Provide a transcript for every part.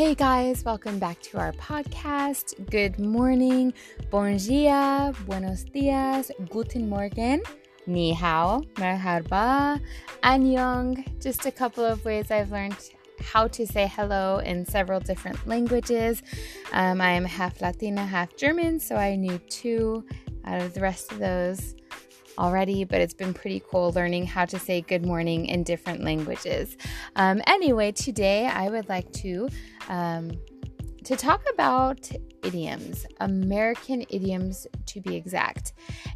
Hey guys, welcome back to our podcast. Good morning, bon dia, buenos dias, guten morgen, ni hao, merhaba, annyeong. Just a couple of ways I've learned how to say hello in several different languages. Um, I am half Latina, half German, so I knew two out of the rest of those already, but it's been pretty cool learning how to say good morning in different languages. Um, anyway, today I would like to um, to talk about idioms, American idioms to be exact.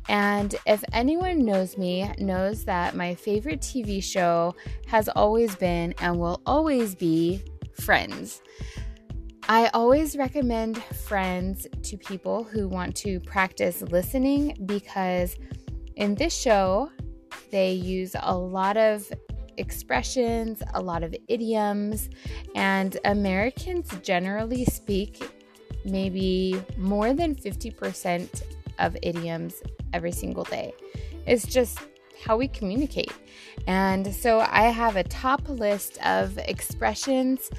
And if anyone knows me, knows that my favorite TV show has always been and will always be Friends. I always recommend Friends to people who want to practice listening because in this show, they use a lot of expressions, a lot of idioms, and Americans generally speak maybe more than 50% of idioms every single day. It's just how we communicate. And so I have a top list of expressions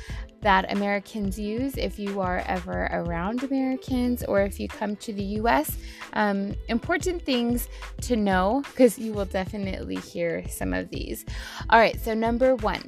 that Americans use if you are ever around Americans or if you come to the US. Um, important things to know because you will definitely hear some of these. All right, so number one,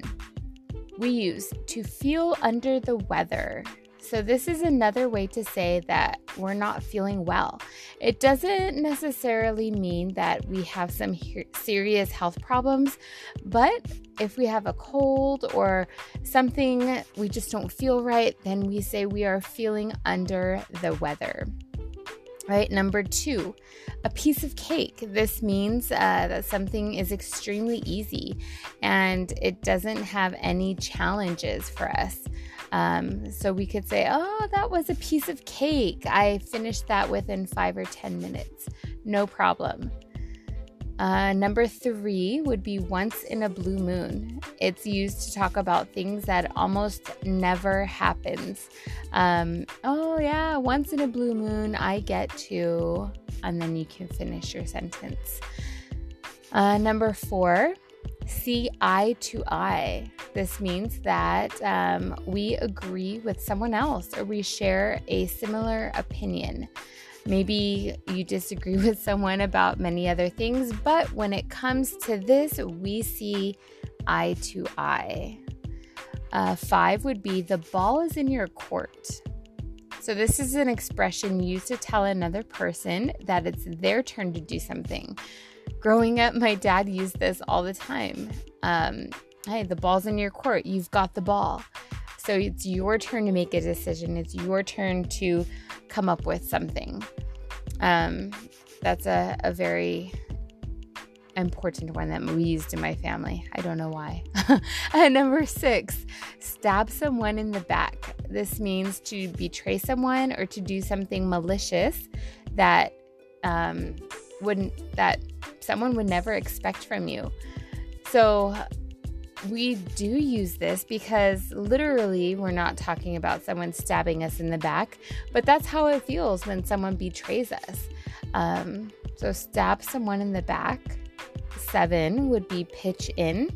we use to feel under the weather. So, this is another way to say that we're not feeling well. It doesn't necessarily mean that we have some he- serious health problems, but if we have a cold or something we just don't feel right, then we say we are feeling under the weather. Right, number two, a piece of cake. This means uh, that something is extremely easy and it doesn't have any challenges for us. Um, so we could say, oh, that was a piece of cake. I finished that within five or 10 minutes. No problem. Uh, number three would be once in a blue moon. It's used to talk about things that almost never happens. Um, oh yeah, once in a blue moon, I get to, and then you can finish your sentence. Uh, number four, see eye to eye. This means that um, we agree with someone else or we share a similar opinion. Maybe you disagree with someone about many other things, but when it comes to this, we see eye to eye. Uh, five would be the ball is in your court. So, this is an expression used to tell another person that it's their turn to do something. Growing up, my dad used this all the time. Um, hey, the ball's in your court. You've got the ball. So it's your turn to make a decision. It's your turn to come up with something. Um, that's a, a very important one that we used in my family. I don't know why. number six, stab someone in the back. This means to betray someone or to do something malicious that um, wouldn't that someone would never expect from you. So we do use this because literally we're not talking about someone stabbing us in the back, but that's how it feels when someone betrays us. Um, so stab someone in the back. Seven would be pitch in.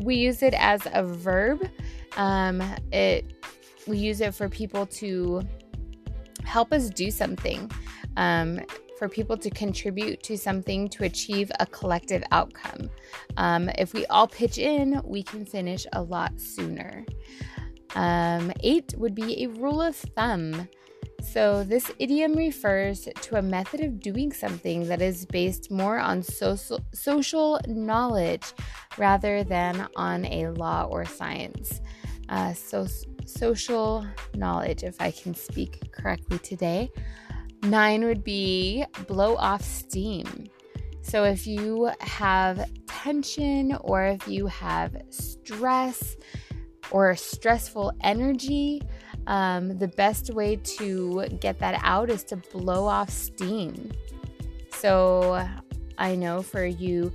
We use it as a verb. Um, it we use it for people to help us do something. Um, for people to contribute to something to achieve a collective outcome. Um, if we all pitch in, we can finish a lot sooner. Um, eight would be a rule of thumb. So, this idiom refers to a method of doing something that is based more on social, social knowledge rather than on a law or science. Uh, so, social knowledge, if I can speak correctly today. Nine would be blow off steam. So if you have tension or if you have stress or stressful energy, um, the best way to get that out is to blow off steam. So I know for you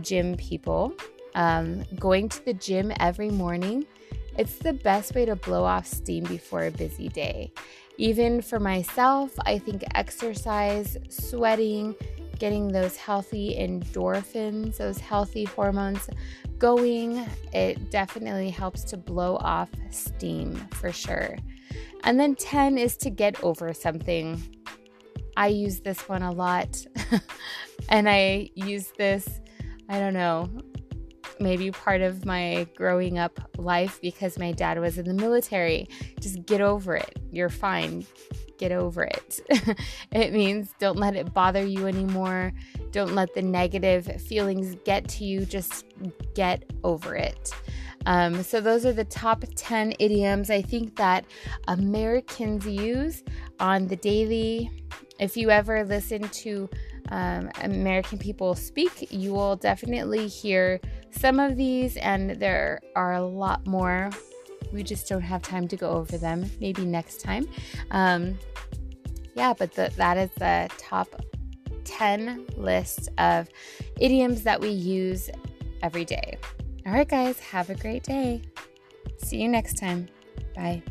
gym people, um, going to the gym every morning, it's the best way to blow off steam before a busy day. Even for myself, I think exercise, sweating, getting those healthy endorphins, those healthy hormones going. It definitely helps to blow off steam for sure. And then 10 is to get over something. I use this one a lot. and I use this, I don't know, maybe part of my growing up life because my dad was in the military. Just get over it. You're fine. Get over it. it means don't let it bother you anymore. Don't let the negative feelings get to you. Just get over it. Um, so, those are the top 10 idioms I think that Americans use on the daily. If you ever listen to um, American people speak, you will definitely hear some of these, and there are a lot more. We just don't have time to go over them. Maybe next time. Um, yeah, but the, that is the top 10 list of idioms that we use every day. All right, guys, have a great day. See you next time. Bye.